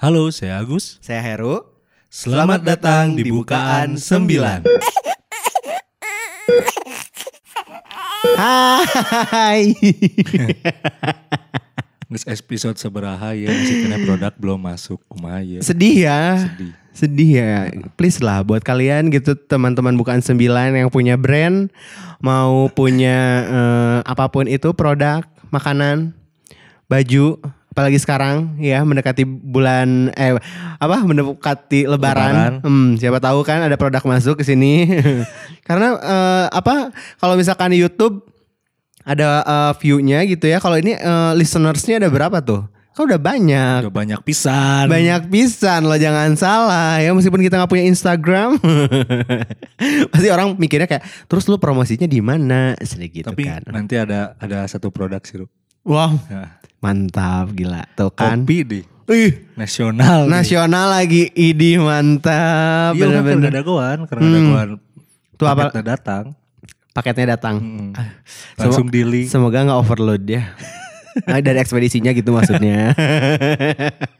Halo, saya Agus. Saya Heru. Selamat datang di Bukaan 9. Hai. Nges episode seberaha ya masih kena produk belum masuk kumaha ya. Sedih ya. Sedih. Sedih ya. Please lah buat kalian gitu teman-teman bukan sembilan yang punya brand mau punya eh, apa pun itu produk, makanan, baju, apalagi sekarang ya mendekati bulan eh apa mendekati lebaran. Lebaran. Hmm, siapa tahu kan ada produk masuk ke sini. Karena eh, apa kalau misalkan di YouTube ada eh, view-nya gitu ya. Kalau ini eh, listeners-nya ada berapa tuh? Kan udah banyak. Udah banyak pisan. Banyak pisan lo jangan salah ya meskipun kita nggak punya Instagram pasti orang mikirnya kayak terus lu promosinya di mana sedikit gitu Tapi kan. nanti ada ada satu produk sih. Wow Nah, mantap gila tuh kan. kopi deh. Ih Nasional. nih. nasional lagi idi mantap Iya udah bener-bener. ada goan karena ada Hmm. goan. Tuh apa paketnya datang. paketnya datang. Hmm. Ah, Langsung di link. Semoga nggak overload ya. Ah, dari ekspedisinya gitu maksudnya.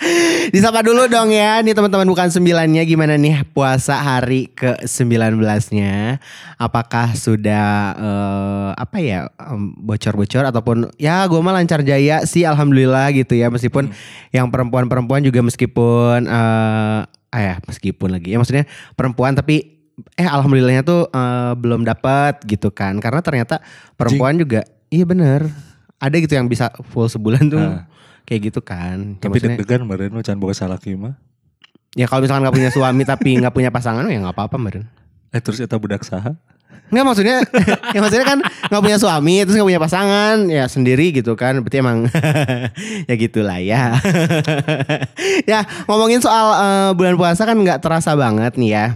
Disapa dulu dong ya. Nih teman-teman bukan sembilannya. Gimana nih puasa hari ke 19-nya Apakah sudah eh, Apa ya Bocor-bocor? Ataupun Ya gue mah lancar jaya sih Alhamdulillah gitu ya. Meskipun Yang perempuan-perempuan juga meskipun eh ah ya meskipun lagi. Ya maksudnya perempuan tapi Eh alhamdulillahnya tuh eh, Belum dapat gitu kan. Karena ternyata Perempuan juga Iya bener. Ada gitu yang bisa full sebulan tuh. Ah. Kayak gitu kan Ya, Tapi deg-degan meren lu can boga salah mah. Ya kalau misalkan nggak punya suami tapi nggak punya pasangan ya nggak apa-apa meren. Eh terus eta budak saha? Nggak maksudnya, ya maksudnya kan nggak punya suami terus nggak punya pasangan ya sendiri gitu kan. Berarti emang ya gitulah ya. ya ngomongin soal eh, bulan puasa kan nggak terasa banget nih ya.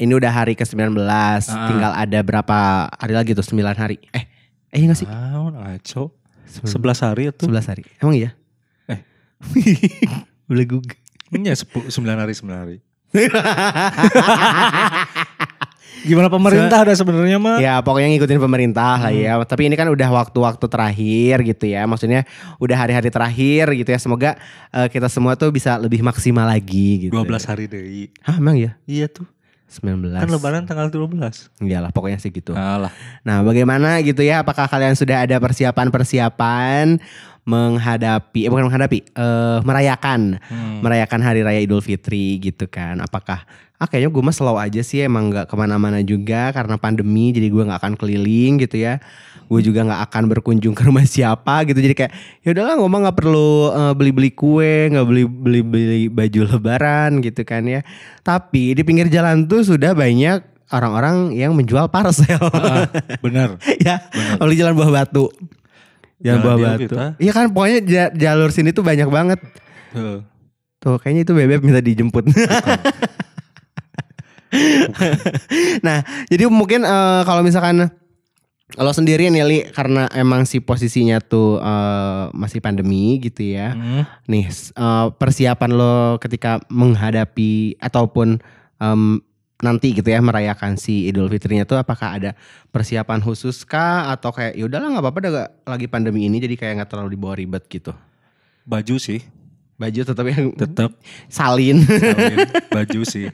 Ini udah hari ke-19, tinggal ada berapa hari lagi tuh? 9 hari. Eh, eh iya nggak sih? Ah, ngaco. Sembilan- 11 hari itu. 11 hari. Emang iya? Eh. Boleh Google. Iya, 10 9 hari 9 hari. Gimana pemerintah ada sebenarnya mah? Ya pokoknya ngikutin pemerintah lah ya. Tapi ini kan udah waktu-waktu terakhir gitu ya. Maksudnya udah hari-hari terakhir gitu ya. Semoga eh, kita semua tuh bisa lebih maksimal lagi gitu. 12 hari deh. Hah emang ya? Iya tuh. 19. Kan lebaran tanggal 12. Iyalah pokoknya sih gitu. Alah. Nah bagaimana gitu ya. Apakah kalian sudah ada persiapan-persiapan menghadapi, eh, bukan menghadapi, eh, merayakan. Hmm. Merayakan Hari Raya Idul Fitri gitu kan. Apakah ah kayaknya gue mah slow aja sih emang nggak ke mana-mana juga karena pandemi jadi gue nggak akan keliling gitu ya gue juga nggak akan berkunjung ke rumah siapa gitu jadi kayak ya udahlah ngomong nggak perlu eh, beli-beli kue nggak beli beli beli baju lebaran gitu kan ya tapi di pinggir jalan tuh sudah banyak orang-orang yang menjual parcel Ah, bener. ya apalagi jalan buah batu jalan Jalan buah batu kita. iya kan pokoknya ja- jalur sini tuh banyak banget Heeh. Tuh kayaknya itu bebek minta dijemput. nah, jadi mungkin eh, kalau misalkan kalau sendiri nih Li karena emang si posisinya tuh eh, masih pandemi gitu ya. Hmm. Nih eh, persiapan lo ketika menghadapi ataupun em, nanti gitu ya merayakan si Idul Fitrinya tuh apakah ada persiapan khusus kah atau kayak ya udahlah nggak apa-apa dah nggak- lagi pandemi ini jadi kayak nggak terlalu dibawa ribet gitu. Baju sih. Baju tetap yang Tetap salin. baju sih.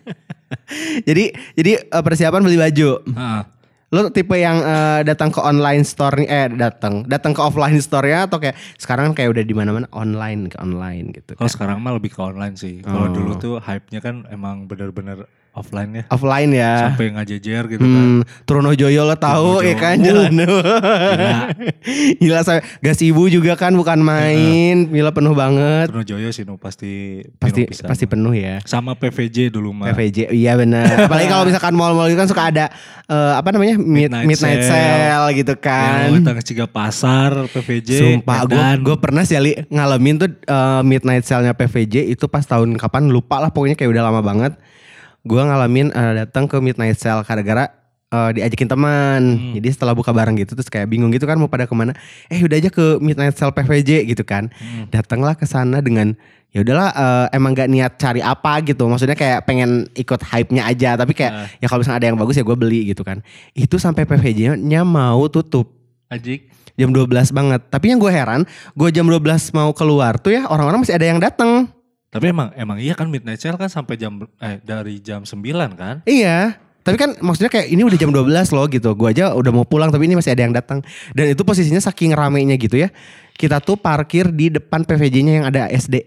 jadi jadi eh, persiapan beli baju. Ah, Lo tipe yang eh, datang ke online store eh datang datang ke offline store-nya atau kayak sekarang kayak udah di mana-mana online ke online gitu. Kalau sekarang mah lebih ke online sih. Kalau Oh. dulu tuh hype-nya kan emang bener-bener offline ya. Offline ya. Sampai ngajejer gitu kan. Hmm, Trunojoyo lo tahu Trunojoyo. ya kan jalan. Gila saya Gasibu juga kan bukan main, Mila penuh banget. Truno Joyo sih pasti Pasti pisan. pasti penuh ya. Sama PVJ dulu mah. PVJ iya benar. Apalagi kalau misalkan mall-mall itu kan suka ada eh, apa namanya mid, Midnight midnight, sale. gitu kan. Yang datang ciga pasar PVJ. Sumpah gue gue pernah sih Ali ngalamin tuh eh, midnight sale-nya PVJ itu pas tahun kapan lupa lah pokoknya kayak udah lama banget. Gue ngalamin eh, datang ke midnight sale gara-gara eh, diajakin teman. Jadi setelah buka barang gitu terus kayak bingung gitu kan mau pada ke mana. Eh udah aja ke midnight sale PVJ gitu kan. Datanglah ke sana dengan ya udahlah eh, emang gak niat cari apa gitu. Maksudnya kayak pengen ikut hype-nya aja tapi kayak Ah. ya kalau misalnya ada yang bagus ya gue beli gitu kan. Itu sampai PVJ-nya mau tutup. Ajik. Jam 12 banget. Tapi yang gue heran, gue jam 12 mau keluar tuh ya orang-orang masih ada yang datang. Tapi emang emang iya kan midnight sale kan sampai jam eh dari jam 9 kan? Iya. Tapi kan maksudnya kayak ini udah jam 12 loh gitu. Gue aja udah mau pulang tapi ini masih ada yang datang. Dan itu posisinya saking ramenya gitu ya. Kita tuh parkir di depan PVJ-nya yang ada SD.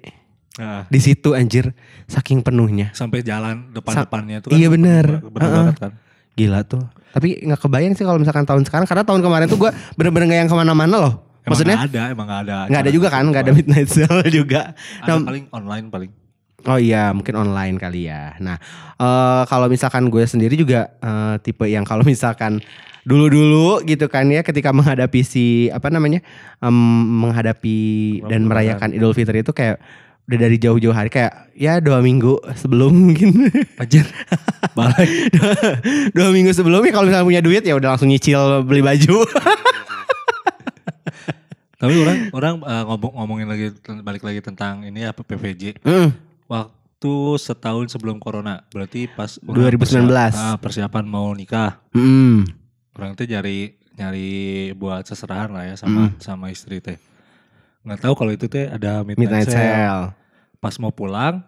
Nah, Di situ anjir. Saking penuhnya. sampai jalan depan-depannya itu kan. Iya. Bener Heeh. banget kan. Gila tuh. Tapi nggak kebayang sih kalau misalkan tahun sekarang. Karena tahun kemarin tuh gue bener-bener gak yang ke mana-mana loh. Emang Maksudnya nggak ada, emang nggak ada. nggak ada juga kan. Nggak ada midnight sale juga. Ada Nah, paling online paling. Oh iya mungkin online kali ya. Nah eh, kalau misalkan gue sendiri juga eh, tipe yang kalau misalkan dulu-dulu gitu kan ya ketika menghadapi si apa namanya em, menghadapi dan merayakan Idul Fitri itu kayak udah dari jauh-jauh hari kayak ya dua minggu sebelum mungkin Anjir. Balik. dua minggu sebelumnya kalau misalnya punya duit ya udah langsung nyicil beli baju. Tapi orang orang eh, ngomong ngomongin lagi balik lagi tentang ini apa PVJ. Hmm, Waktu setahun sebelum corona, berarti pas 2019. persiapan, persiapan mau nikah. hmm. Orang tuh nyari nyari buat seserahan lah ya sama sama istri teh. Nggak tahu kalau itu teh ada midnight, midnight sale. sale. Pas mau pulang,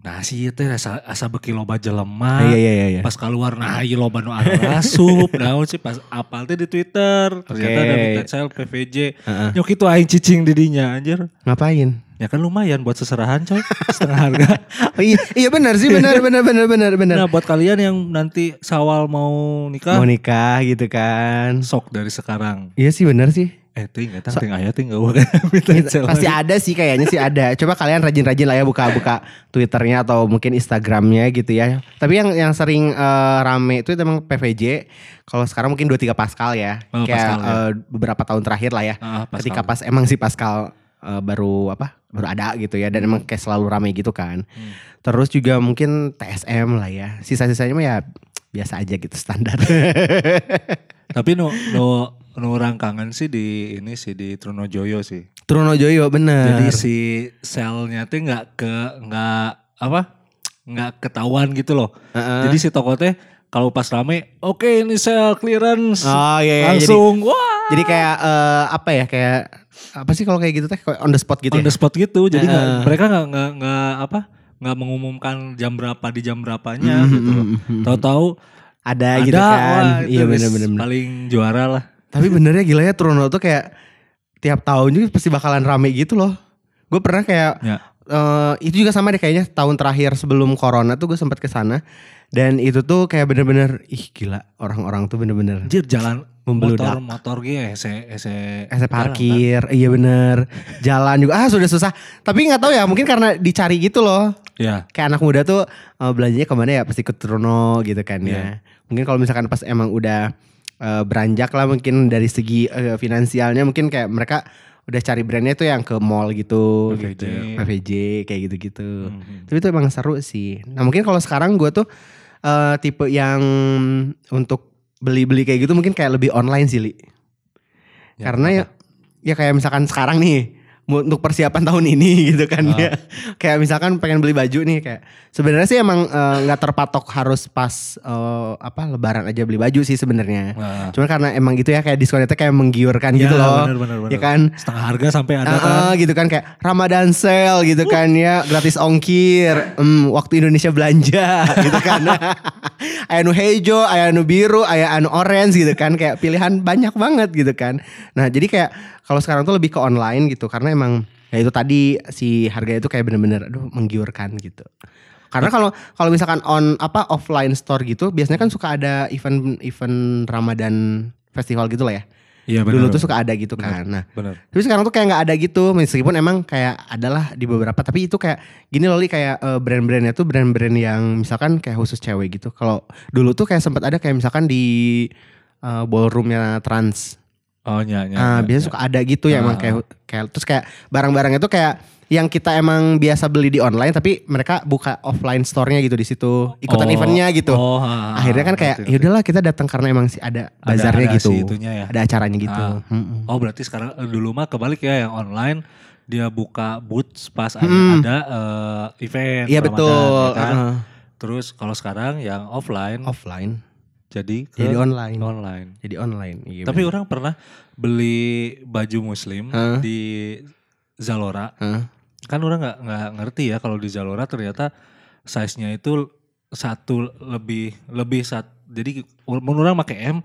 nah sih teh asa asa beki loba jelema. Iya iya iya. iya. Pas keluar nah ieu loba nu rasup naon sih pas apal di Twitter. Ternyata Oke. ada midnight sale PVJ. Heeh. Nyok itu aing cicing di dinya anjir. Ngapain? Ya kan lumayan buat seserahan coy. Setengah harga. Oh, iya iya benar sih benar benar benar benar benar. Nah buat kalian yang nanti sawal mau nikah. Mau nikah gitu kan. Sok dari sekarang. Iya sih benar sih. Eh ting, ting aya ting gak midnight sale Pasti ada sih kayaknya sih ada. Coba kalian rajin-rajin lah ya buka-buka Twitternya atau mungkin Instagramnya gitu ya. Tapi yang yang sering eh, rame itu emang PVJ. Kalau sekarang mungkin 23 Pascal ya. Oh, Kayak Pascal, ya. eh, beberapa tahun terakhir lah ya. Pascal. Ketika pas emang si Pascal eh, baru apa? Baru ada gitu ya dan emang kayak selalu rame gitu kan. Hmm. Terus juga mungkin TSM lah ya. Sisa-sisanya mah ya biasa aja gitu standar. Tapi nu nu nu orang kangen sih di ini sih di Trunojoyo sih. Trunojoyo bener. Jadi si selnya tuh nggak ke nggak apa nggak ketahuan gitu loh. Heeh. Jadi si toko teh kalau pas rame, oke ini sel clearance, Oh iya, iya. Jadi, langsung wah. jadi kayak eh, apa ya kayak apa sih kalau kayak gitu teh kayak on the spot gitu on ya? the spot gitu. Jadi nggak- Heeh. mereka nggak nggak apa nggak mengumumkan jam berapa di jam berapanya Mhm, gitu loh. mhm, mhm. Tahu-tahu Ada, ada gitu kan. wah, iya bener. paling juara lah. Tapi benernya gila ya Truno tuh kayak tiap tahun juga pasti bakalan rame gitu loh. Gue pernah kayak Ya. Eh, itu juga sama deh kayaknya tahun terakhir sebelum corona tuh gue sempat ke sana dan itu tuh kayak bener-bener ih gila orang-orang tuh bener-bener Anjir jalan Membeludak. motor motor gitu ese ese Ese parkir, iya bener. Jalan juga, ah sudah susah. Tapi nggak tahu ya, mungkin karena dicari gitu loh. Ya. Kayak anak muda tuh eh, belanjanya ke mana ya, pasti ke Truno gitu kan Iya. ya. Mungkin kalau misalkan pas emang udah eh, beranjak lah mungkin dari segi eh, finansialnya mungkin kayak mereka udah cari brandnya tuh yang ke mall gitu, PVJ. gitu. PVJ kayak gitu-gitu. Mhm. Tapi itu emang seru sih. Nah mungkin kalau sekarang gue tuh eh, tipe yang untuk beli-beli kayak gitu mungkin kayak lebih online sih Li. Ya, Karena ya, ya kayak misalkan sekarang nih untuk persiapan tahun ini gitu kan Ah. ya. Kayak misalkan pengen beli baju nih kayak sebenarnya sih emang eh, nggak terpatok harus pas eh, apa lebaran aja beli baju sih sebenarnya. Nah. Cuman karena emang gitu ya kayak diskonnya tuh kayak menggiurkan gitu Ya, loh. bener, bener, bener. Ya kan? Setengah harga sampai ada Ah, kan. ah, gitu kan kayak Ramadan sale gitu kan ya gratis ongkir Hmm, waktu Indonesia belanja gitu kan aya nu hijau aya nu biru aya anu orange gitu kan kayak pilihan banyak banget gitu kan nah jadi kayak kalau sekarang tuh lebih ke online gitu karena emang ya itu tadi si harganya itu kayak bener-bener aduh menggiurkan gitu karena kalau kalau misalkan on apa offline store gitu biasanya kan suka ada event event Ramadan festival gitu lah ya Iya dulu tuh suka ada gitu kan nah Bener. tapi sekarang tuh kayak nggak ada gitu meskipun emang kayak adalah di beberapa tapi itu kayak gini loh Li kayak eh, brand-brandnya tuh brand-brand yang misalkan kayak khusus cewek gitu. Kalau dulu tuh kayak sempat ada kayak misalkan di eh, ballroomnya Trans. Oh iya iya. Iya, biasanya iya. suka ada gitu ya emang Ah. kayak kayak terus kayak barang-barangnya tuh kayak yang kita emang biasa beli di online tapi mereka buka offline store-nya gitu di situ ikutan Oh, eventnya gitu. Oh, ha, ha, Akhirnya kan kayak ya udahlah kita datang karena emang sih ada Ada- bazarnya ada gitu. si itunya ya. Ada acaranya gitu. Ah. Mm-mm. Oh berarti sekarang eh, dulu mah kebalik ya yang online dia buka booth pas ada, Hmm. ada eh, event Iya Ramadan, betul. ya kan? Heeh. Terus kalau sekarang yang offline Offline. Jadi ke Jadi online. online. Jadi online. Iya, Tapi bener. orang pernah beli baju muslim Hah? di Zalora. Hah? Kan orang nggak nggak ngerti ya kalau di Zalora ternyata size-nya itu satu lebih lebih sat jadi menurut orang pakai M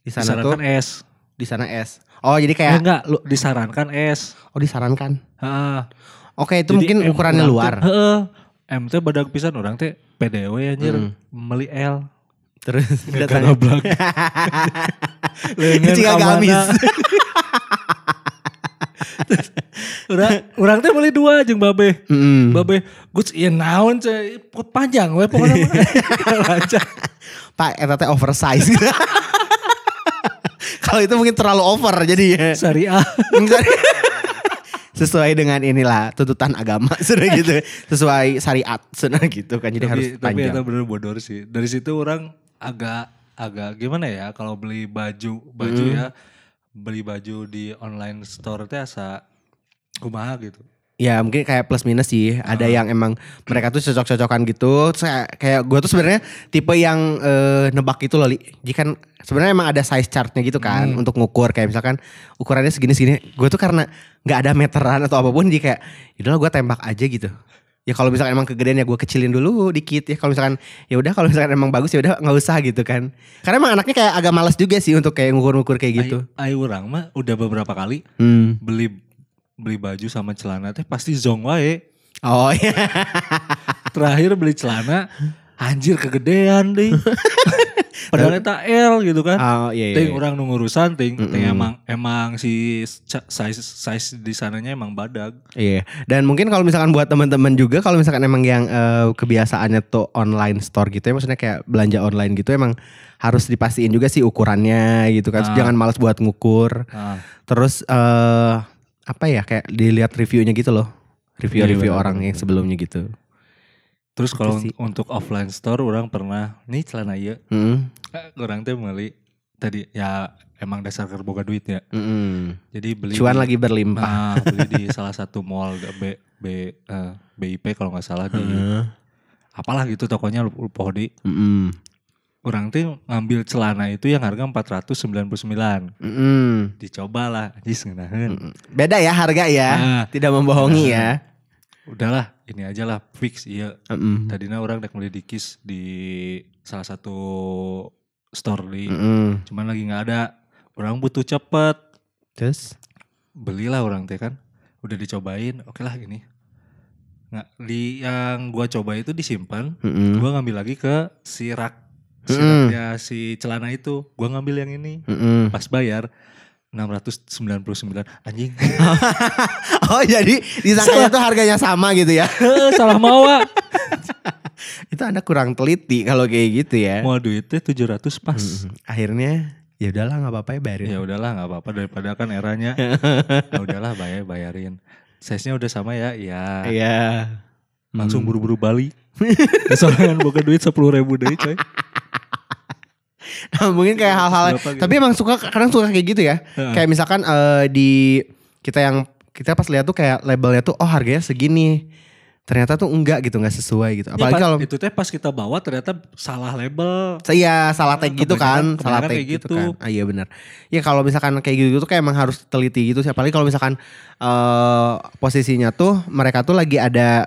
di sana tuh disarankan S. di sana S. Oh, jadi Eh, kayak enggak, lu disarankan S. oh disarankan. Heeh. Oke, itu Jadi mungkin M ukurannya luar. Heeh. M teh badag pisan orang teh PDW anjir Hmm. beli L. Terus Nggak datang. goblok. Lengan kamana. gamis. Orang orang teh beli dua jeung babe. Mm. Babe, gus ieu naon cai panjang we pokoknya. Pak, eta teh oversize. Kalau itu mungkin terlalu over jadi ya. Syariah. Sesuai dengan inilah tuntutan agama sudah gitu. Sesuai syariat sudah gitu kan jadi harus tapi tapi panjang. itu bener bodor sih. Dari situ orang agak agak gimana ya kalau beli baju baju Hmm. ya beli baju di online store teh asa kumaha gitu. Ya mungkin kayak plus minus sih. Ada yang emang mereka tuh cocok-cocokan gitu. Terus kayak, kayak gue tuh sebenarnya tipe yang eh, nebak gitu loh. Li. Jika sebenarnya emang ada size chartnya gitu kan Hmm. untuk ngukur kayak misalkan ukurannya segini-segini. Gue tuh karena nggak ada meteran atau apa pun jadi kayak yaudah gue tembak aja gitu. Ya kalau misalkan emang kegedean ya gue kecilin dulu dikit ya. Kalau misalkan ya udah kalau misalkan emang bagus ya udah nggak usah gitu kan. Karena emang anaknya kayak agak males juga sih untuk kayak ngukur-ngukur kayak gitu. Ai orang mah udah beberapa kali Hmm. beli beli baju sama celana teh pasti zong wae. Oh iya. Terakhir beli celana anjir kegedean deh. Padahal eta L gitu kan. Oh iya iya. Ting orang nu ngurusan ting, ting Mm-mm. emang emang si size size di sananya emang badag. Iya, dan mungkin kalau misalkan buat teman-teman juga kalau misalkan emang yang eh, kebiasaannya tuh online store gitu ya, maksudnya kayak belanja online gitu emang harus dipastiin juga sih ukurannya gitu kan. Ah. Jangan males buat ngukur. Nah, Terus eh apa ya kayak dilihat reviewnya gitu loh. Review-review Iya, benar, orang yang sebelumnya gitu. Terus kalau untuk offline store orang pernah nih celana ieu Mm, eh, orang teh beli tadi ya emang dasar keur boga duit ya. mm, mm. Jadi beli Cuan di- lagi berlimpah. Nah, beli di salah satu mall B, B eh, BIP kalau nggak salah di Heeh. apalah gitu tokonya lupa, di Mm, mm. orang tuh ngambil celana itu yang harga 499 Mm, mm. dicoba lah jis ngeunaheun. Beda ya harga ya, Nah. tidak membohongi ya. udahlah ini aja lah fix iya Mm, mm. tadinya orang udah beli di Kiss di salah satu store di Mm, mm. cuman lagi nggak ada orang butuh cepet Terus? belilah orang teh kan udah dicobain oke lah ini nggak di yang gua coba itu disimpan Mm, mm. gua ngambil lagi ke si rak si Mm-mm. raknya si celana itu gua ngambil yang ini Mm, mm. pas bayar 699 anjing. Oh jadi disangkanya tuh harganya sama gitu ya. salah mawa Itu anda kurang teliti kalau kayak gitu ya. mau duitnya 700 pas. Mm, Akhirnya ya udahlah nggak apa-apa ya bayarin. ya udahlah nggak apa-apa. Daripada kan eranya. Ya udahlah bayar bayarin. Size nya udah sama ya? Ya Iya. langsung Hmm. buru-buru balik. Soalnya buka duit sepuluh ribu deh coy Nah, mungkin kayak hal-hal Berapa gitu? tapi emang suka kadang suka kayak gitu ya. Heeh. Kayak misalkan eh, di kita yang kita pas lihat tuh kayak labelnya tuh oh harganya segini. Ternyata tuh enggak gitu, enggak sesuai gitu. Ya, Apalagi pas- kalau itu teh pas kita bawa ternyata salah label Iya salah tag gitu kan, salah tag gitu. gitu. kan. Ah, iya benar. Ya kalau misalkan kayak gitu tuh kayak emang harus teliti gitu. sih. Apalagi kalau misalkan eh posisinya tuh mereka tuh lagi ada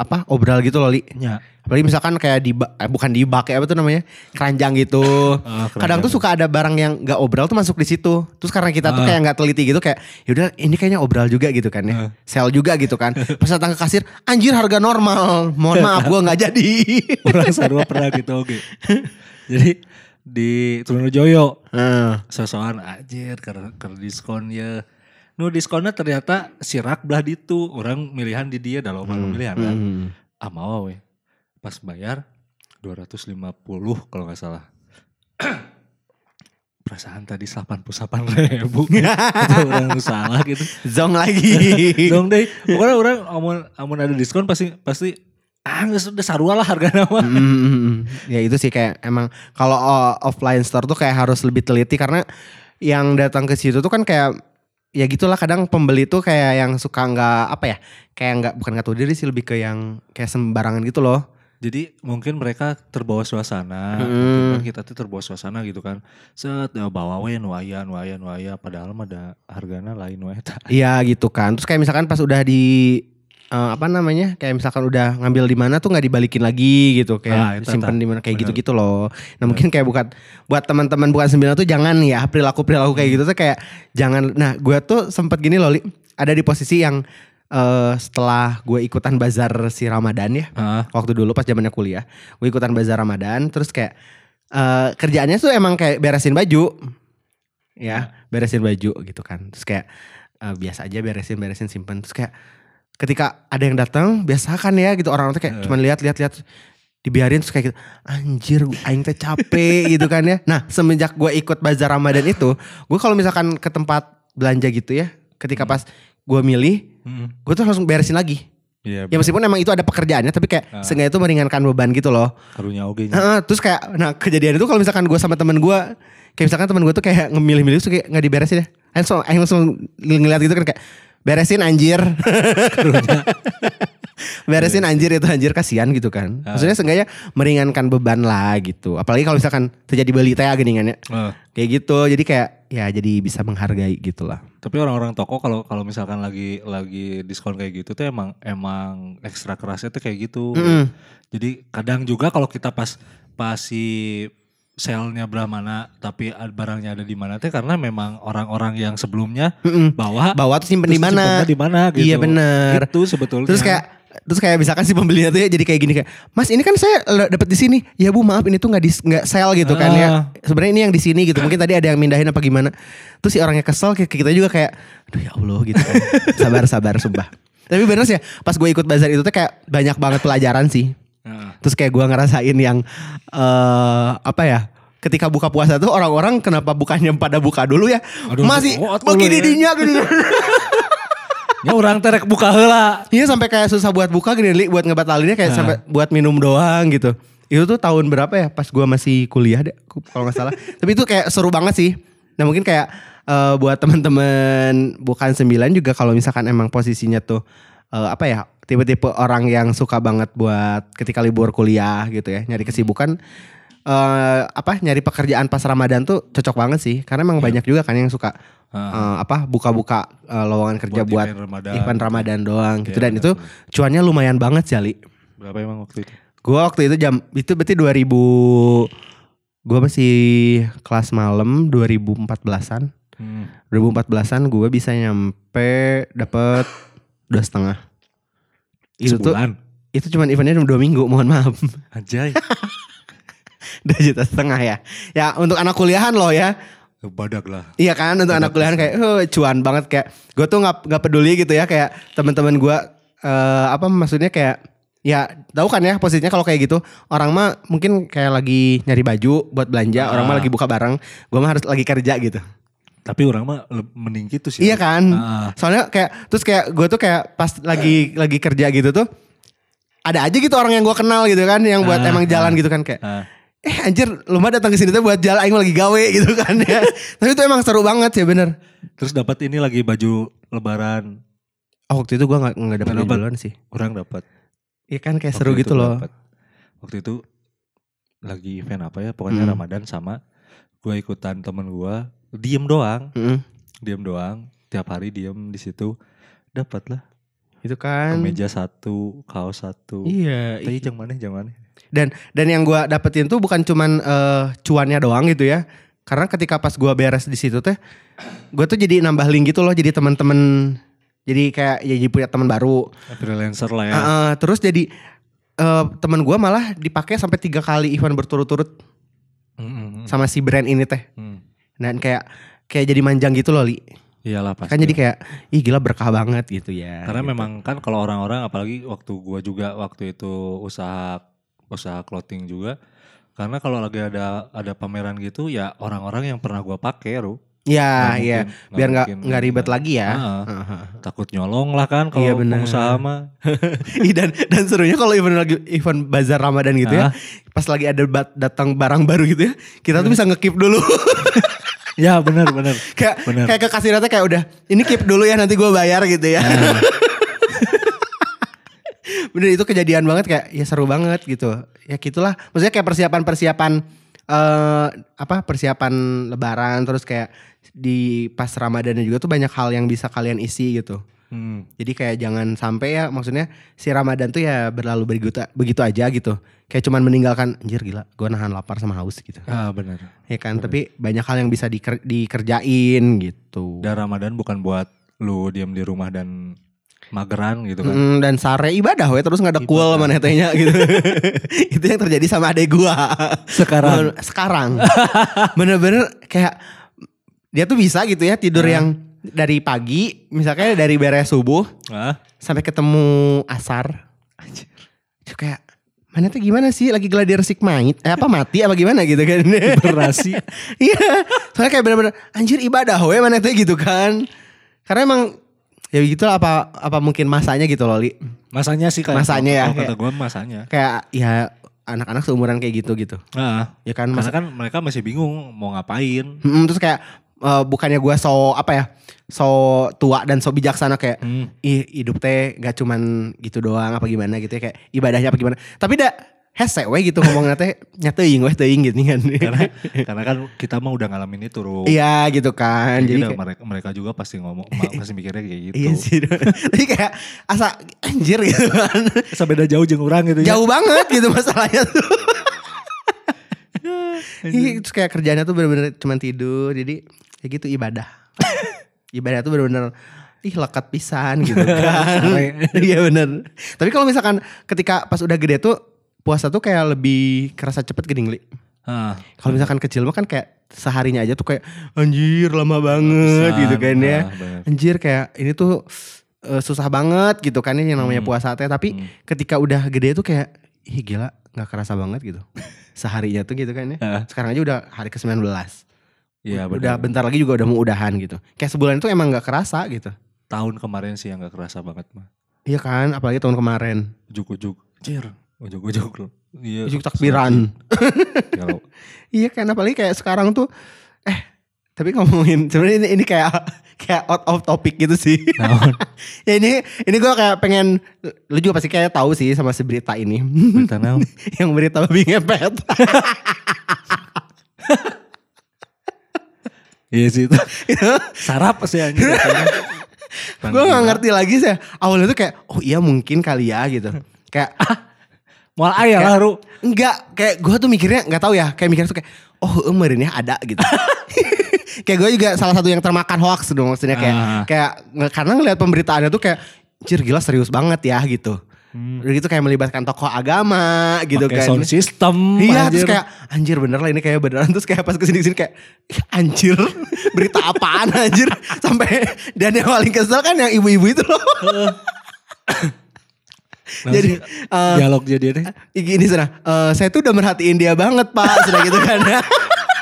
apa obral gitu loh li. Ya. Apalagi misalkan kayak di eh, bukan di bak ya apa tuh namanya keranjang gitu. Ah, Kadang tuh suka ada barang yang nggak obral tuh masuk di situ. Terus karena kita tuh Ah. kayak nggak teliti gitu kayak yaudah ini kayaknya obral juga gitu kan ya. Ah. Sel juga gitu kan. Pas datang ke kasir anjir harga normal. Mohon maaf gua nggak jadi. orang sarua pernah gitu oke jadi di Trunojoyo Heeh. sosokan anjir karena karena diskon ya nu diskonnya ternyata sirak belah ditu. Orang milihan di dia dalam hmm. milihan kan? Hmm. ah mau we pas bayar 250 kalau nggak salah. Perasaan tadi 88 ribu. Itu orang salah gitu. Zong lagi. dong deh. Pokoknya orang amun amun ada diskon pasti pasti ah sudah sarua lah harga nama. Mm, ya itu sih kayak emang kalau uh, offline store tuh kayak harus lebih teliti karena yang datang ke situ tuh kan kayak ya gitulah kadang pembeli tuh kayak yang suka nggak apa ya kayak nggak bukan nggak tahu diri sih lebih ke yang kayak sembarangan gitu loh Jadi mungkin mereka terbawa suasana, Hmm. kan kita tuh terbawa suasana gitu kan. Set ya, bawa we nu aya nu aya nu aya padahal mah ada hargana lain eta. Iya gitu kan. Terus kayak misalkan pas udah di eh, apa namanya? Kayak misalkan udah ngambil di mana tuh nggak dibalikin lagi gitu Ah, kayak itu simpen di mana kayak Bener. gitu-gitu loh. Nah, mungkin kayak bukan buat teman-teman bukan sembilan tuh jangan ya perilaku-perilaku kayak gitu tuh kayak jangan. Nah, gua tuh sempet gini loh. Ada di posisi yang eh, setelah gue ikutan bazar si Ramadan ya. Ah, waktu dulu pas zamannya kuliah gue ikutan bazar ramadan terus kayak eh kerjaannya tuh emang kayak beresin baju ya beresin baju gitu kan terus kayak eh, biasa aja beresin beresin simpen terus kayak ketika ada yang datang biasa kan ya gitu orang-orang tuh kayak cuman lihat lihat lihat dibiarin terus kayak gitu anjir aing teh capek gitu kan ya nah semenjak gue ikut bazar ramadan itu gue kalau misalkan ke tempat belanja gitu ya ketika pas gue milih mm, gue tuh langsung beresin lagi Iya, Ya meskipun emang itu ada pekerjaannya tapi kayak Ah. seenggaknya itu meringankan beban gitu loh. karunya oge nya. Heeh, terus kayak nah kejadian itu kalau misalkan gue sama temen gue kayak misalkan temen gue tuh kayak ngemilih-milih terus kayak nggak diberesin ya. Langsung, langsung ngeliat gitu kan kayak beresin anjir. beresin anjir itu anjir kasihan gitu kan. Ah. Maksudnya seenggaknya meringankan beban lah gitu. Apalagi kalau misalkan terjadi beli teh geningannya. Eh, Kayak gitu. Jadi kayak ya jadi bisa menghargai gitu lah. tapi orang-orang toko kalau kalau misalkan lagi lagi diskon kayak gitu tuh emang emang ekstra kerasnya tuh kayak gitu. Mm-mm. Jadi kadang juga kalau kita pas pas si sale-nya mana tapi barangnya ada di mana teh karena memang orang-orang yang sebelumnya Mm-mm. bawa Bawa tuh simpen di mana? di mana gitu. Iya bener. Itu sebetulnya. Terus kayak terus kayak misalkan si pembelinya tuh ya jadi kayak gini kayak Mas ini kan saya dapat di sini ya Bu maaf ini tuh nggak di nggak sale gitu kan ya Ah. sebenarnya ini yang di sini gitu mungkin tadi ada yang mindahin apa gimana terus si orangnya kesel kayak kita juga kayak aduh ya Allah gitu kan sabar sabar sumpah tapi bener sih ya pas gue ikut bazar itu tuh kayak banyak banget pelajaran sih Heeh. terus kayak gue ngerasain yang eh apa ya ketika buka puasa tuh orang-orang kenapa bukannya pada buka dulu ya Aduh, masih bagi ya. didinya gini Ya orang terek buka heula. Iya sampai kayak susah buat buka gini Li, buat ngebatalinnya kayak Nah. sampai buat minum doang gitu. Itu tuh tahun berapa ya? Pas gua masih kuliah deh, kalau nggak salah. Tapi itu kayak seru banget sih. Nah mungkin kayak eh, buat teman-teman bukan sembilan juga kalau misalkan emang posisinya tuh eh, apa ya? Tipe-tipe orang yang suka banget buat ketika libur kuliah gitu ya, nyari kesibukan eh apa nyari pekerjaan pas Ramadan tuh cocok banget sih karena emang banyak juga kan yang suka Heeh. eh, apa buka-buka eh, lowongan kerja buat, event Ramadan. event Ramadan doang gitu Iya, dan benar, itu benar. cuannya lumayan banget Jali. Berapa emang waktu itu? Gua waktu itu jam itu berarti 2000 gua masih kelas malam 2014-an. Hmm. 2014-an gue bisa nyampe dapat dua setengah. Itu tuh itu cuman eventnya cuma dua minggu, mohon maaf. Anjay. dua juta setengah ya. Ya untuk anak kuliahan loh ya. Badak lah. Iya kan untuk anak kuliahan kayak "Huh, cuan banget kayak gue tuh nggak nggak peduli gitu ya kayak teman-teman gue eh apa maksudnya kayak ya tahu kan ya posisinya kalau kayak gitu orang mah mungkin kayak lagi nyari baju buat belanja orang mah Ah. lagi buka barang gue mah harus lagi kerja gitu Tapi orang mah mending gitu sih. iya kan Ah. soalnya kayak terus kayak gue tuh kayak pas lagi lagi kerja gitu tuh ada aja gitu orang yang gue kenal gitu kan yang buat Ah, emang jalan ah. gitu kan kayak Ah. eh anjir lu mah datang ke sini tuh buat jalan aing lagi gawe gitu kan ya tapi itu emang seru banget ya bener Terus dapat ini lagi baju lebaran. Oh, waktu itu gue gak, nggak Nggak dapet. duluan sih. Orang dapat. Iya kan kayak Waktu seru itu gitu loh. dapet. Waktu itu lagi event apa ya? Pokoknya Hmm. Ramadan sama gue ikutan temen gue diem doang, Mm-mm. diem doang. Tiap hari diem di situ. Dapat lah. Itu kan. Kemeja satu, kaos satu. Iya. Tapi jangan mana, jangan mana. Dan dan yang gue dapetin tuh bukan cuman eh, cuannya doang gitu ya. Karena ketika pas gue beres di situ teh, gue tuh jadi nambah link gitu loh. Jadi teman-teman, jadi kayak ya jadi punya teman baru. Freelancer lah ya. Eh, eh, terus jadi eh, teman gue malah dipakai sampai tiga kali event berturut-turut Mm, mm, mm. sama si brand ini teh. Hmm. Dan kayak kayak jadi manjang gitu loh li. Iyalah pasti. Kan jadi kayak ih gila berkah banget gitu ya. Karena gitu. memang kan kalau orang-orang apalagi waktu gua juga waktu itu usaha usaha clothing juga karena kalau lagi ada ada pameran gitu ya orang-orang yang pernah gua pakai ru Ya, Nggak iya. mungkin- Biar nggak mungkin nggak ribet nggak. lagi ya. Takut nyolong lah kan kalau Iya, benar. pengusaha mah dan dan serunya kalau event lagi event bazar Ramadan gitu ya. Pas lagi ada bat- datang barang baru gitu ya. Kita Hmm. tuh bisa ngekip dulu. ya benar benar kayak Bener. kayak ke kasirnya kayak udah ini keep dulu ya nanti gue bayar gitu ya. Ah. Bener itu kejadian banget kayak ya seru banget gitu. Ya gitulah. Maksudnya kayak persiapan-persiapan eh apa persiapan lebaran terus kayak di pas Ramadan juga tuh banyak hal yang bisa kalian isi gitu. Hmm. Jadi kayak jangan sampai ya maksudnya si Ramadan tuh ya berlalu begitu begitu aja gitu. Kayak cuman meninggalkan anjir gila gue nahan lapar sama haus gitu. Ah benar. Ya kan, tapi banyak hal yang bisa diker- dikerjain gitu. Dan Ramadan bukan buat lu diam di rumah dan mageran gitu kan. Mm, dan sare ibadah we terus nggak ada cool mana tanya gitu. itu yang terjadi sama adek gua. Sekarang. Sekarang. Bener-bener kayak dia tuh bisa gitu ya tidur yang dari pagi misalnya dari beres subuh Ah, sampai ketemu asar. Itu kayak mana tuh gimana sih lagi gladiar sikmait eh apa mati apa gimana gitu kan Berasi. iya soalnya kayak bener-bener anjir ibadah we mana tuh gitu kan karena emang ya begitu lah, apa apa mungkin masanya gitu loh Li Masanya sih kayak Masanya ya, kata gue masanya. kayak ya anak-anak seumuran kayak gitu gitu Ah, ya kan masa kan mereka masih bingung mau ngapain. Mm, terus kayak eh, bukannya gua so apa ya so tua dan so bijaksana kayak Hmm. ih hidup teh gak cuman gitu doang apa gimana gitu ya kayak ibadahnya apa gimana tapi dah hese we gitu ngomongnya teh nyateuing we teuing gitu kan karena karena kan kita mah udah ngalamin itu Ru. iya gitu kan Jadi jadi kayak- mereka mereka juga pasti ngomong pasti mikirnya kayak gitu. Iya sih. Tapi kayak asa anjir gitu kan. Asa beda jauh jeung orang gitu ya. Jauh banget gitu masalahnya tuh. Iya, Terus kayak kerjanya tuh bener-bener cuma tidur. Jadi ya gitu ibadah. ibadah tuh bener-bener ih lekat pisan gitu kan. Iya bener. Tapi kalau misalkan ketika pas udah gede tuh puasa tuh kayak lebih kerasa cepet gini Li. Ah, Kalau misalkan kecil mah kan kayak seharinya aja tuh kayak anjir lama banget Pisan, gitu kan ya. ah, bener. Anjir kayak ini tuh eh, susah banget gitu kan ini yang namanya Hmm. puasa teh tapi Hmm. ketika udah gede tuh kayak ih gila nggak kerasa banget gitu. Seharinya tuh gitu kan ya. Ah. Sekarang aja udah hari ke-19. Iya udah bentar lagi juga udah mau udahan gitu. Kayak sebulan itu emang nggak kerasa gitu. Tahun kemarin sih yang gak kerasa banget mah. Iya kan, apalagi tahun kemarin. Ujuk-ujuk. Cir. Ujuk-ujuk lu. Iya. Ujuk takbiran. Kalau Iya kan apalagi kayak sekarang tuh eh tapi ngomongin sebenarnya ini, ini kayak kayak out of topic gitu sih. naon ya ini ini gue kayak pengen lu juga pasti kayak tahu sih sama si berita ini. berita naon? yang berita babi ngepet. Iya sih itu. Sarap sih anjing. gue gak ngerti lagi sih. Awalnya tuh kayak oh iya mungkin kali ya gitu. Kayak Mal aya lah Ru. enggak kayak gue tuh mikirnya nggak tahu ya. Kayak mikirnya tuh kayak oh emerinnya ada gitu. kayak gue juga salah satu yang termakan hoax dong maksudnya kayak Ah. kayak karena ngelihat pemberitaannya tuh kayak Cir gila serius banget ya gitu. Udah gitu kayak melibatkan tokoh agama gitu Pakai kan. sound system. Iya anjir. terus kayak anjir bener lah ini kayak beneran terus kayak pas ke sini ke sini kayak "Ih, anjir berita apaan anjir sampai dan yang paling kesel kan yang ibu-ibu itu loh. Nah, jadi eh, dialog jadi deh. gini sana eh, saya tuh udah merhatiin dia banget pak sudah gitu kan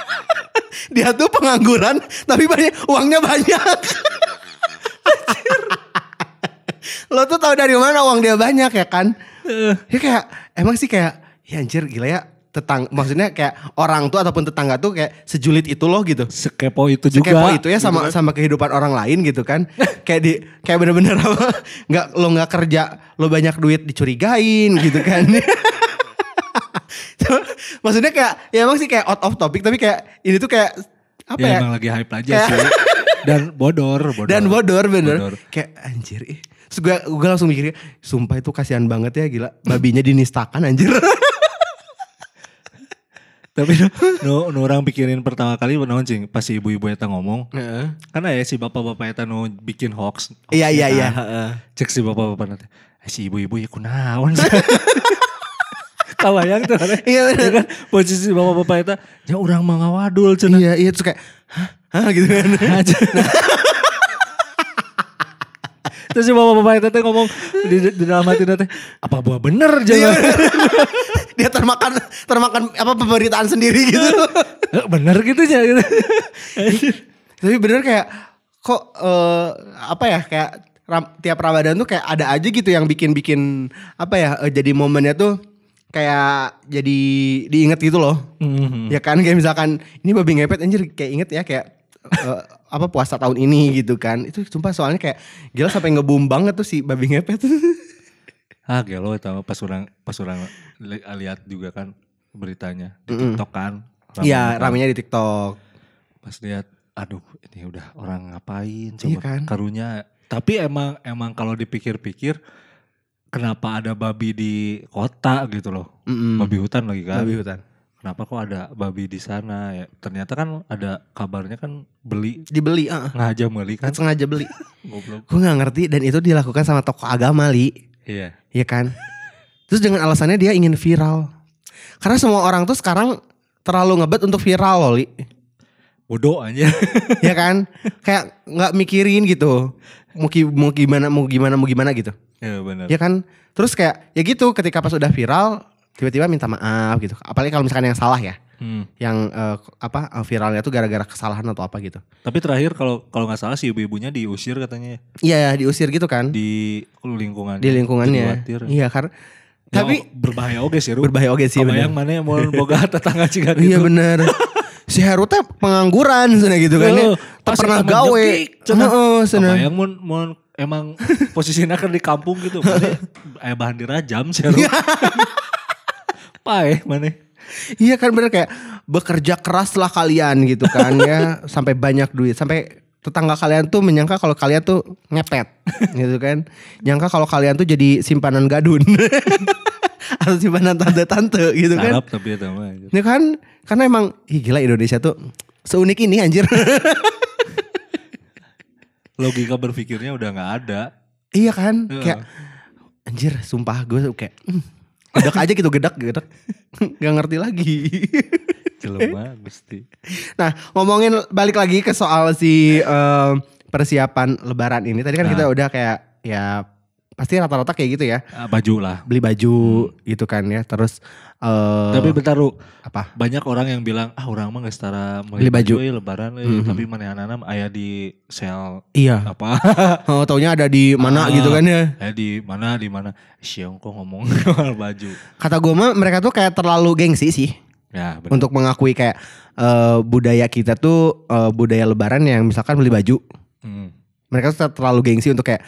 dia tuh pengangguran tapi banyak uangnya banyak. Lo tuh tahu dari mana uang dia banyak ya kan? Ya kayak emang sih kayak ya anjir gila ya tetang maksudnya kayak orang tuh ataupun tetangga tuh kayak sejulit itu loh gitu. Sekepo itu juga. Kepo itu ya sama Gitu kan. sama kehidupan orang lain gitu kan. kayak di kayak bener-bener apa nggak lo nggak kerja lo banyak duit dicurigain gitu kan. Maksudnya kayak ya emang sih kayak out of topic tapi kayak ini tuh kayak apa ya, ya? emang lagi hype aja Kayak- sih. Dan bodor, bodor. Dan bodor bener. Bodor. Kayak anjir ih. Terus gue, gue langsung mikirnya, sumpah itu kasihan banget ya gila. Babinya dinistakan anjir. Tapi nu, nu orang pikirin pertama kali naon cing pas si ibu-ibu eta ngomong. Karena ya si bapak-bapak eta nu bikin hoax. Iya iya iya. heeh. Cek si bapak-bapak nanti. Eh, si ibu-ibu ya kunaon. Kabayang tuh. Iya bener. Ya kan posisi bapak-bapak eta ya orang mah ngawadul cenah. Iya iya terus kayak hah, hah gitu kan. aja. Terus si bapak-bapak itu teh ngomong di, di dalam hati teh apa buah bener Iya, jangan Dia termakan termakan apa pemberitaan sendiri gitu. bener gitu ya gitu. Tapi bener kayak kok eh, apa ya kayak ram- tiap Ramadan tuh kayak ada aja gitu yang bikin-bikin apa ya eh, jadi momennya tuh kayak jadi diinget gitu loh. Mhm. Ya kan kayak misalkan ini babi ngepet anjir kayak inget ya kayak eh, apa puasa tahun ini gitu kan. Itu sumpah soalnya kayak gila sampai ngebum banget tuh si babi ngepet. Ah gelo tau pas orang pas orang li- lihat juga kan beritanya di. TikTok kan. Iya, ramenya di TikTok. Pas lihat aduh ini udah orang ngapain coba Iya kan? karunya. Tapi emang emang kalau dipikir-pikir kenapa ada babi di kota gitu loh. Mm-mm. Babi hutan lagi kan. Babi hutan. Kenapa kok ada babi di sana ya? Ternyata kan ada kabarnya kan beli Dibeli, ah. ngaja beli kan. sengaja beli. Goblok. Gue nggak ngerti dan itu dilakukan sama tokoh agama li, Iya. ya kan? Terus dengan alasannya dia ingin viral. Karena semua orang tuh sekarang terlalu ngebet untuk viral loh li, Bodoh aja. ya kan? Kayak nggak mikirin gitu. Mau, mau gimana, mau gimana, mau gimana gitu. ya benar. Ya kan? Terus kayak ya gitu ketika pas udah viral tiba-tiba minta maaf gitu. Apalagi kalau misalkan yang salah ya. Hmm. Yang eh, apa eh, viralnya tuh gara-gara kesalahan atau apa gitu. Tapi terakhir kalau kalau nggak salah si ibu-ibunya diusir katanya ya. Iya diusir gitu kan di lingkungan di lingkungannya. Iya karena Ya, tapi berbahaya oke sih Ru. berbahaya oke sih. Kebayang mana yang mau boga tetangga juga gitu. Iya bener. si Heru teh pengangguran sana gitu kan ya. Tak pernah gawe. Heeh, sana. Kebayang mun mun emang posisinya kan di kampung gitu. Mana aya bahan dirajam sih Ru. Paeh mana. Iya kan bener kayak bekerja keras lah kalian gitu kan ya sampai banyak duit sampai tetangga kalian tuh menyangka kalau kalian tuh ngepet gitu kan nyangka kalau kalian tuh jadi simpanan gadun atau simpanan tante-tante gitu kan Sarap tapi itu mah. anjir. ini kan karena emang ih gila Indonesia tuh seunik ini anjir Logika berpikirnya udah nggak ada. iya kan Heeh. kayak anjir sumpah gue kayak hmm, gedak aja gitu gedak gedak nggak ngerti lagi Jelema Gusti. Nah, ngomongin balik lagi ke soal si em, persiapan lebaran ini. Tadi kan Nah. kita udah kayak ya pasti rata-rata kayak gitu ya. Ah, baju lah. Beli baju gitu kan ya. Terus eh Tapi bentar Ru, apa? banyak orang yang bilang ah orang mah geus tara Beli baju. euy, lebaran euy." Mhm. tapi manehanana aya di sel Iya. apa Oh, taunya ada di mana Ah. gitu kan ya. eh di mana di mana siang kok ngomong soal baju Kata gue mah mereka tuh kayak terlalu gengsi sih ya benar untuk mengakui kayak eh, budaya kita tuh eh, budaya lebaran yang misalkan beli baju. Hmm. Mereka tuh terlalu gengsi untuk kayak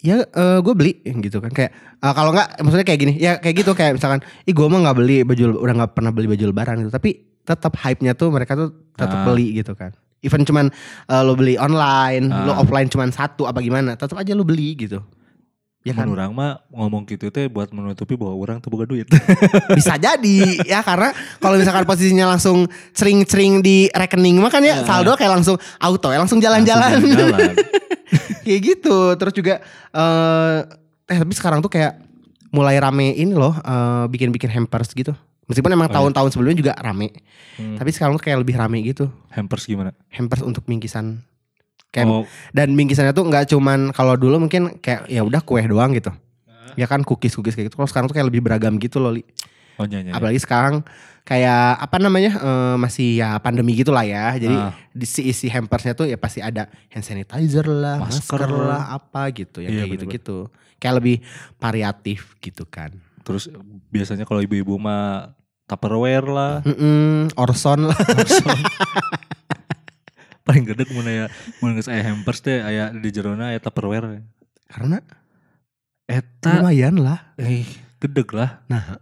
ya gue beli gitu kan kayak eh, kalau nggak maksudnya kayak gini ya kayak gitu kayak misalkan ih gue mah nggak beli baju udah nggak pernah beli baju lebaran gitu tapi tetap hype-nya tuh mereka tuh tetap Ah. beli gitu kan even cuman eh, lo beli online lo Ah. offline cuman satu apa gimana tetap aja lo beli gitu ya kan? Orang mah ngomong gitu teh buat menutupi bahwa orang tuh boga duit. Bisa jadi ya karena kalau misalkan posisinya langsung sering-sering di rekening mah kan ya Ah. saldo kayak langsung auto ya langsung jalan-jalan. Kayak gitu. Terus juga eh eh tapi sekarang tuh kayak mulai rame ini loh eh, bikin-bikin hampers gitu. Meskipun emang Oh, iya. tahun-tahun sebelumnya juga rame. Hmm. tapi sekarang tuh kayak lebih rame gitu. Hampers gimana? Hampers untuk bingkisan kayak oh. dan bingkisannya tuh nggak cuman kalau dulu mungkin kayak ya udah kue doang gitu. Ya kan cookies cookies kayak gitu. Kalau sekarang tuh kayak lebih beragam gitu loh Li. oh nyanyi apalagi sekarang kayak apa namanya eh, masih ya pandemi gitu lah ya. Jadi Ah. di si isi hampersnya tuh ya pasti ada hand sanitizer lah masker, Masker. lah apa gitu. Ya Iya, kayak gitu bener-bener. gitu kayak lebih variatif gitu kan. Terus biasanya kalau ibu-ibu mah tupperware lah. Mm-mm, Orson lah paling gede mun aya mun geus aya hampers teh aya di jerona aya tupperware. Karena? Eta lumayan lah. Eh gedeg lah. Nah.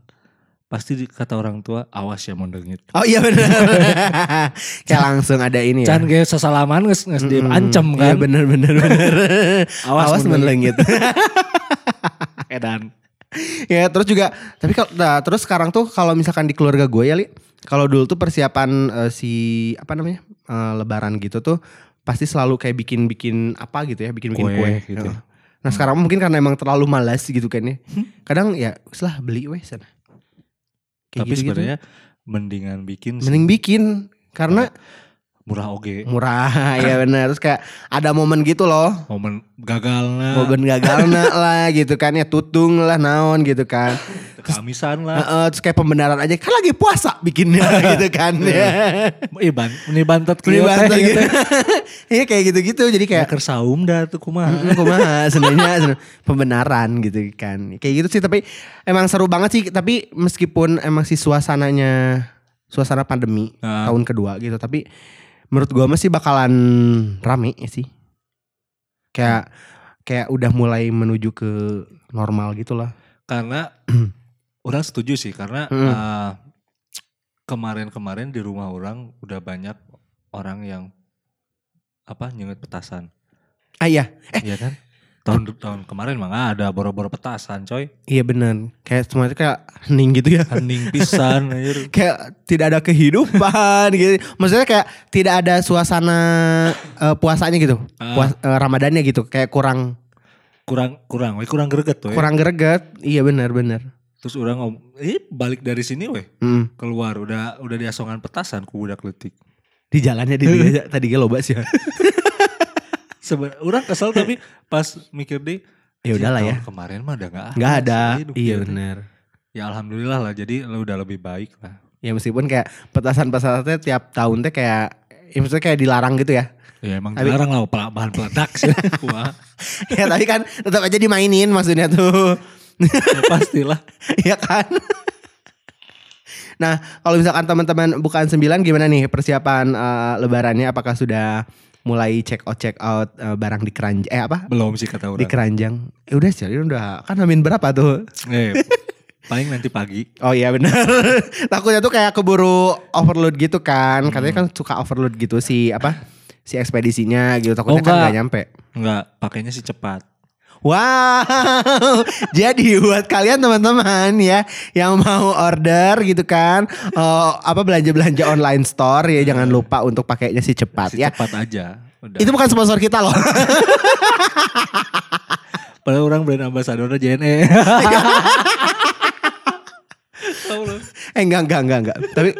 Pasti di- kata orang tua awas ya mondengit. Oh iya benar kayak langsung ada ini ya. Can ge sasalaman geus geus Mm-mm, diancam iya kan. bener bener bener. Awas awas menlengit. menlengit edan. Ya terus juga tapi kalau nah, terus sekarang tuh kalau misalkan di keluarga gue ya li kalau dulu tuh persiapan eh, si apa namanya eh, lebaran gitu tuh pasti selalu kayak bikin bikin apa gitu ya bikin bikin Kue kue, gitu. Heeh. nah sekarang mungkin karena emang terlalu malas gitu kan ya kadang ya setelah beli weh sana Kayak tapi gitu-gitu. sebenarnya mendingan bikin sih. mending bikin karena murah oge murah ya benar terus kayak ada momen gitu loh momen gagalnya momen gagalnya lah gitu kan ya tutung lah naon gitu kan kamisan lah Heeh, terus kayak pembenaran aja kan lagi puasa bikinnya gitu kan ya. Ih ban, ini bantet banget gitu. gitu. Iya kayak gitu-gitu jadi kayak kersaum dah tuh kumaha. "Mm, kumaha sebenarnya pembenaran gitu kan. Kayak gitu sih tapi emang seru banget sih tapi meskipun emang si suasananya suasana pandemi Nah. tahun kedua gitu tapi menurut gua masih bakalan rame sih. Kayak kayak udah mulai menuju ke normal gitu lah. karena orang setuju sih karena Hmm. eh, kemarin-kemarin di rumah orang udah banyak orang yang apa nyengit petasan. Ah iya, Iya kan? Tahun tahun kemarin mah nggak ada boro-boro petasan, coy. iya bener. Kayak semua itu kayak hening gitu ya. Hening pisan anjir. kayak tidak ada kehidupan gitu. Maksudnya kayak tidak ada suasana eh, puasanya gitu. Ah. Puas, eh, Ramadannya gitu. Kayak kurang Kurang kurang, we kurang greget tuh. kurang greget. Iya benar benar. Terus orang ngom, eh balik dari sini weh Mm. keluar udah udah diasongan petasan ku budak letik. Di jalannya di dia tadi gue loba sih. Sebenarnya orang kesel tapi pas mikir deh Ya udahlah ya. tahun Kemarin mah udah nggak Nggak ada. Hidup Iya gitu. benar. Ya alhamdulillah lah jadi lu udah lebih baik lah. Ya meskipun kayak petasan-petasannya tiap tahun teh kayak ya maksudnya kayak dilarang gitu ya. Ya emang Tapi- dilarang lah bahan peledak sih. Wah, ya tapi kan tetap aja dimainin maksudnya tuh. ya pastilah. Iya kan? Nah, kalau misalkan teman-teman bukan sembilan gimana nih persiapan eh, lebarannya? Apakah sudah mulai check out check out eh, barang di keranjang? Eh apa? Belum sih kata Di orang. keranjang. Eh udah sih, udah kan amin berapa tuh? Eh, paling nanti pagi. Oh iya benar. Takutnya tuh kayak keburu overload gitu kan. Katanya kan suka overload gitu si apa? Si ekspedisinya gitu. Takutnya Oh, kan enggak. nggak nyampe. Enggak, pakainya sih cepat. Wow, jadi buat kalian teman-teman ya yang mau order gitu kan, eh, apa belanja-belanja online store ya jangan lupa untuk pakainya si cepat Si ya. cepat aja. Udah. Itu bukan sponsor kita loh. Padahal orang brand ambassador JNE. Eh enggak enggak enggak enggak. Tapi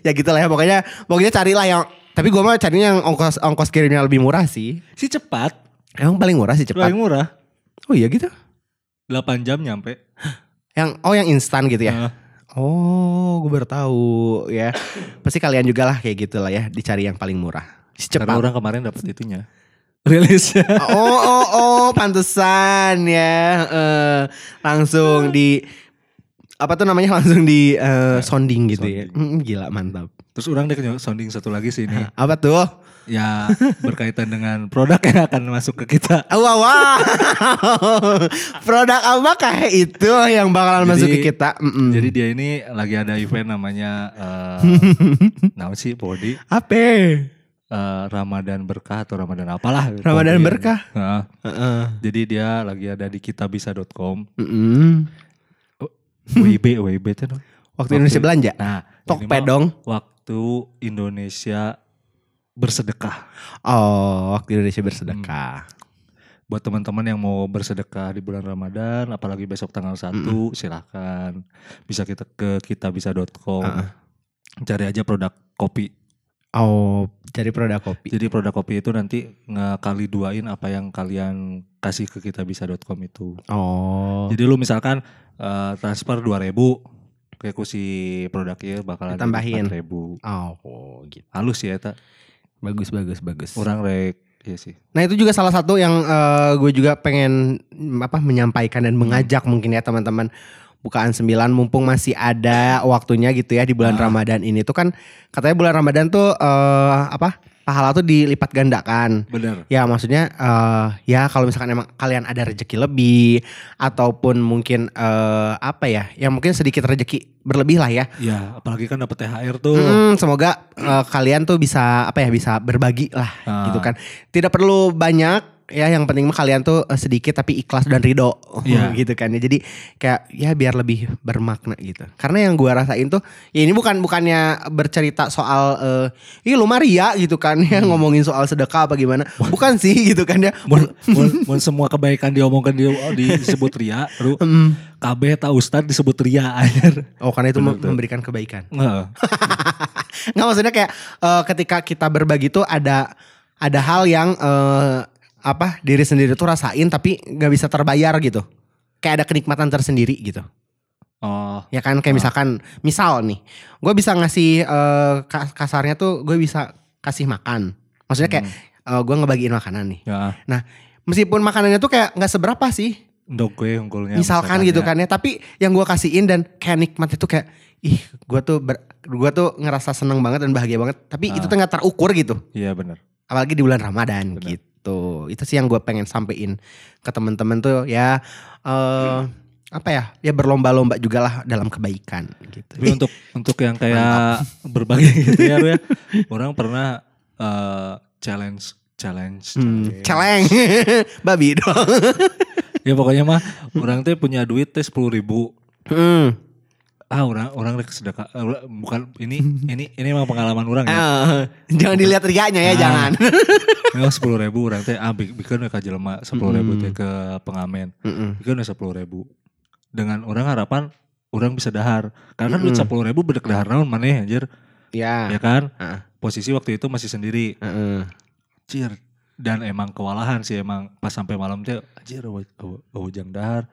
ya gitulah ya pokoknya pokoknya carilah yang tapi gua mah carinya yang ongkos ongkos kirimnya lebih murah sih. Si cepat, Emang paling murah sih cepat. paling murah. Oh iya gitu. 8 jam nyampe. Yang oh yang instan gitu ya. Heeh. Oh, gue baru tahu ya. Pasti kalian juga lah kayak gitu lah ya, dicari yang paling murah. Si Karena cepat. orang kemarin dapat itunya. Rilisnya. Oh, oh, oh, pantesan ya. Eh, langsung di apa tuh namanya langsung di eh, sounding gitu ya. sounding. Mm, gila mantap. Terus orang deh sounding satu lagi sih ini. Apa tuh? ya berkaitan dengan produk yang akan masuk ke kita. Ah, Wow, wow. Produk apakah itu yang bakalan Jadi- masuk ke kita? Mm-mm. Jadi dia ini lagi ada event namanya eh nama sih body apa? eh, Ramadan berkah atau Ramadan apalah. Ramadan berkah? Nah, Heeh. jadi dia lagi ada di kitabisa.com. Mm-mm. WIB, WIB itu. no. Waktu Indonesia belanja. Nah, Tokped dong. Waktu Indonesia bersedekah. Oh, waktu Indonesia bersedekah. Buat teman-teman yang mau bersedekah di bulan Ramadan, apalagi besok tanggal 1, silahkan. Bisa kita ke kitabisa.com. Heeh. Cari aja produk kopi. Oh, cari produk kopi. Jadi produk kopi itu nanti ngekali duain apa yang kalian kasih ke kitabisa.com itu. Oh. Jadi lu misalkan eh, transfer 2000 kayak ku si produknya bakalan Ditambahin. 4000. Oh, gitu. Halus ya eta. Bagus, bagus, bagus. Orang rek iya sih. Nah itu juga salah satu yang eh, gue juga pengen mm, apa menyampaikan dan mengajak mungkin ya teman-teman bukaan sembilan mumpung masih ada waktunya gitu ya di bulan Ah. Ramadan ini tuh kan katanya bulan Ramadan tuh eh, apa pahala tuh dilipat gandakan. Bener. Ya maksudnya eh, ya kalau misalkan emang kalian ada rezeki lebih ataupun mungkin eh, apa ya yang mungkin sedikit rezeki berlebih lah ya. Ya apalagi kan dapet THR tuh. Hmm, semoga eh, kalian tuh bisa apa ya bisa berbagi lah Ah. gitu kan. Tidak perlu banyak ya yang penting mah kalian tuh eh, sedikit tapi ikhlas dan ridho Iya. gitu kan ya. Jadi kayak ya biar lebih bermakna gitu. Karena yang gua rasain tuh ya ini bukan bukannya bercerita soal eh ih lu Maria gitu kan ya Hmm. ngomongin soal sedekah apa gimana. Bukan sih gitu kan ya. Mun, mun, semua kebaikan diomongkan di, oh, disebut ria, Ru. Hmm. KB tak ustad disebut ria anjir. Oh karena itu Bener memberikan kebaikan. Heeh. Nggak maksudnya kayak eh, ketika kita berbagi tuh ada ada hal yang eh, apa diri sendiri tuh rasain tapi nggak bisa terbayar gitu. Kayak ada kenikmatan tersendiri gitu. Oh, Ya kan kayak misalkan misal nih, gue bisa ngasih ka- kasarnya tuh gue bisa kasih makan. Maksudnya kayak eh, gue ngebagiin makanan nih. ya. Meskipun makanannya tuh kayak nggak seberapa sih, Ndok gue unggulnya. misalkan gitu kan ya. Tapi yang gue kasihin dan kayak nikmat itu kayak ih gue tuh ber, gue tuh ngerasa seneng banget dan bahagia banget. Tapi itu Ah. tuh nggak terukur gitu. Iya bener. apalagi di bulan Ramadan Benar. gitu. Itu sih yang gue pengen sampein ke temen-temen tuh ya eh apa ya ya berlomba-lomba juga lah dalam kebaikan gitu. Tapi untuk untuk yang kayak berbagi gitu ya, ya. Orang pernah eh, challenge challenge. Hmm, challenge. babi dong. Ya pokoknya mah orang teh punya duit teh sepuluh ribu. Hmm. Ah orang orang sedekah eh, ura- bukan ini ini ini emang pengalaman orang ya. Eh, jangan dilihat riaknya ya, Ah. jangan. Memang sepuluh ribu orang teh ah bi- bikin ka jelema sepuluh ribu teh ke pengamen. Bikin sepuluh ribu. Dengan orang harapan orang bisa dahar. Karena kan sepuluh ribu bedek dahar naon maneh anjir. Ya. Ya kan? Heeh. Posisi waktu itu masih sendiri. Heeh. Cir. Dan emang kewalahan sih emang pas sampai malam teh anjir hujang dahar.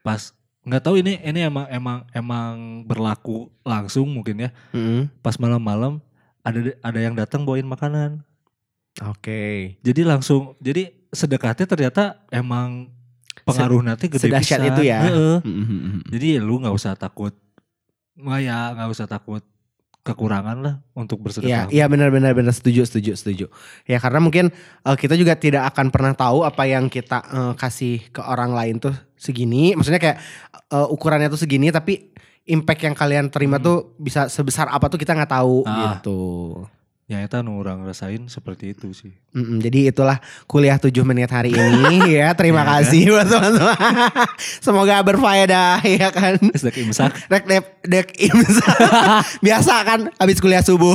Pas nggak tahu ini ini emang emang emang berlaku langsung mungkin ya. Mm-mm. Pas malam-malam ada ada yang datang bawain makanan. Oke. Jadi langsung jadi sedekahnya ternyata emang pengaruh nanti gede Sedahsyat pisan. itu ya. Heeh. Mm-mm. Jadi lu nggak usah takut. Wah ya nggak usah takut kekurangan lah untuk Iya, bersedekah. iya benar-benar benar setuju, setuju, setuju. Ya karena mungkin eh, kita juga tidak akan pernah tahu apa yang kita eh, kasih ke orang lain tuh segini. Maksudnya kayak eh, ukurannya tuh segini, tapi impact yang kalian terima tuh bisa sebesar apa tuh kita nggak tahu Ah. gitu. Ya itu nu orang rasain seperti itu sih. Mm-mm, jadi itulah kuliah 7 menit hari ini ya. Terima Ya kan? kasih buat teman-teman. Semoga berfaedah ya kan. Sedek imsak. Rek dek, dek imsa. Biasa kan habis kuliah subuh.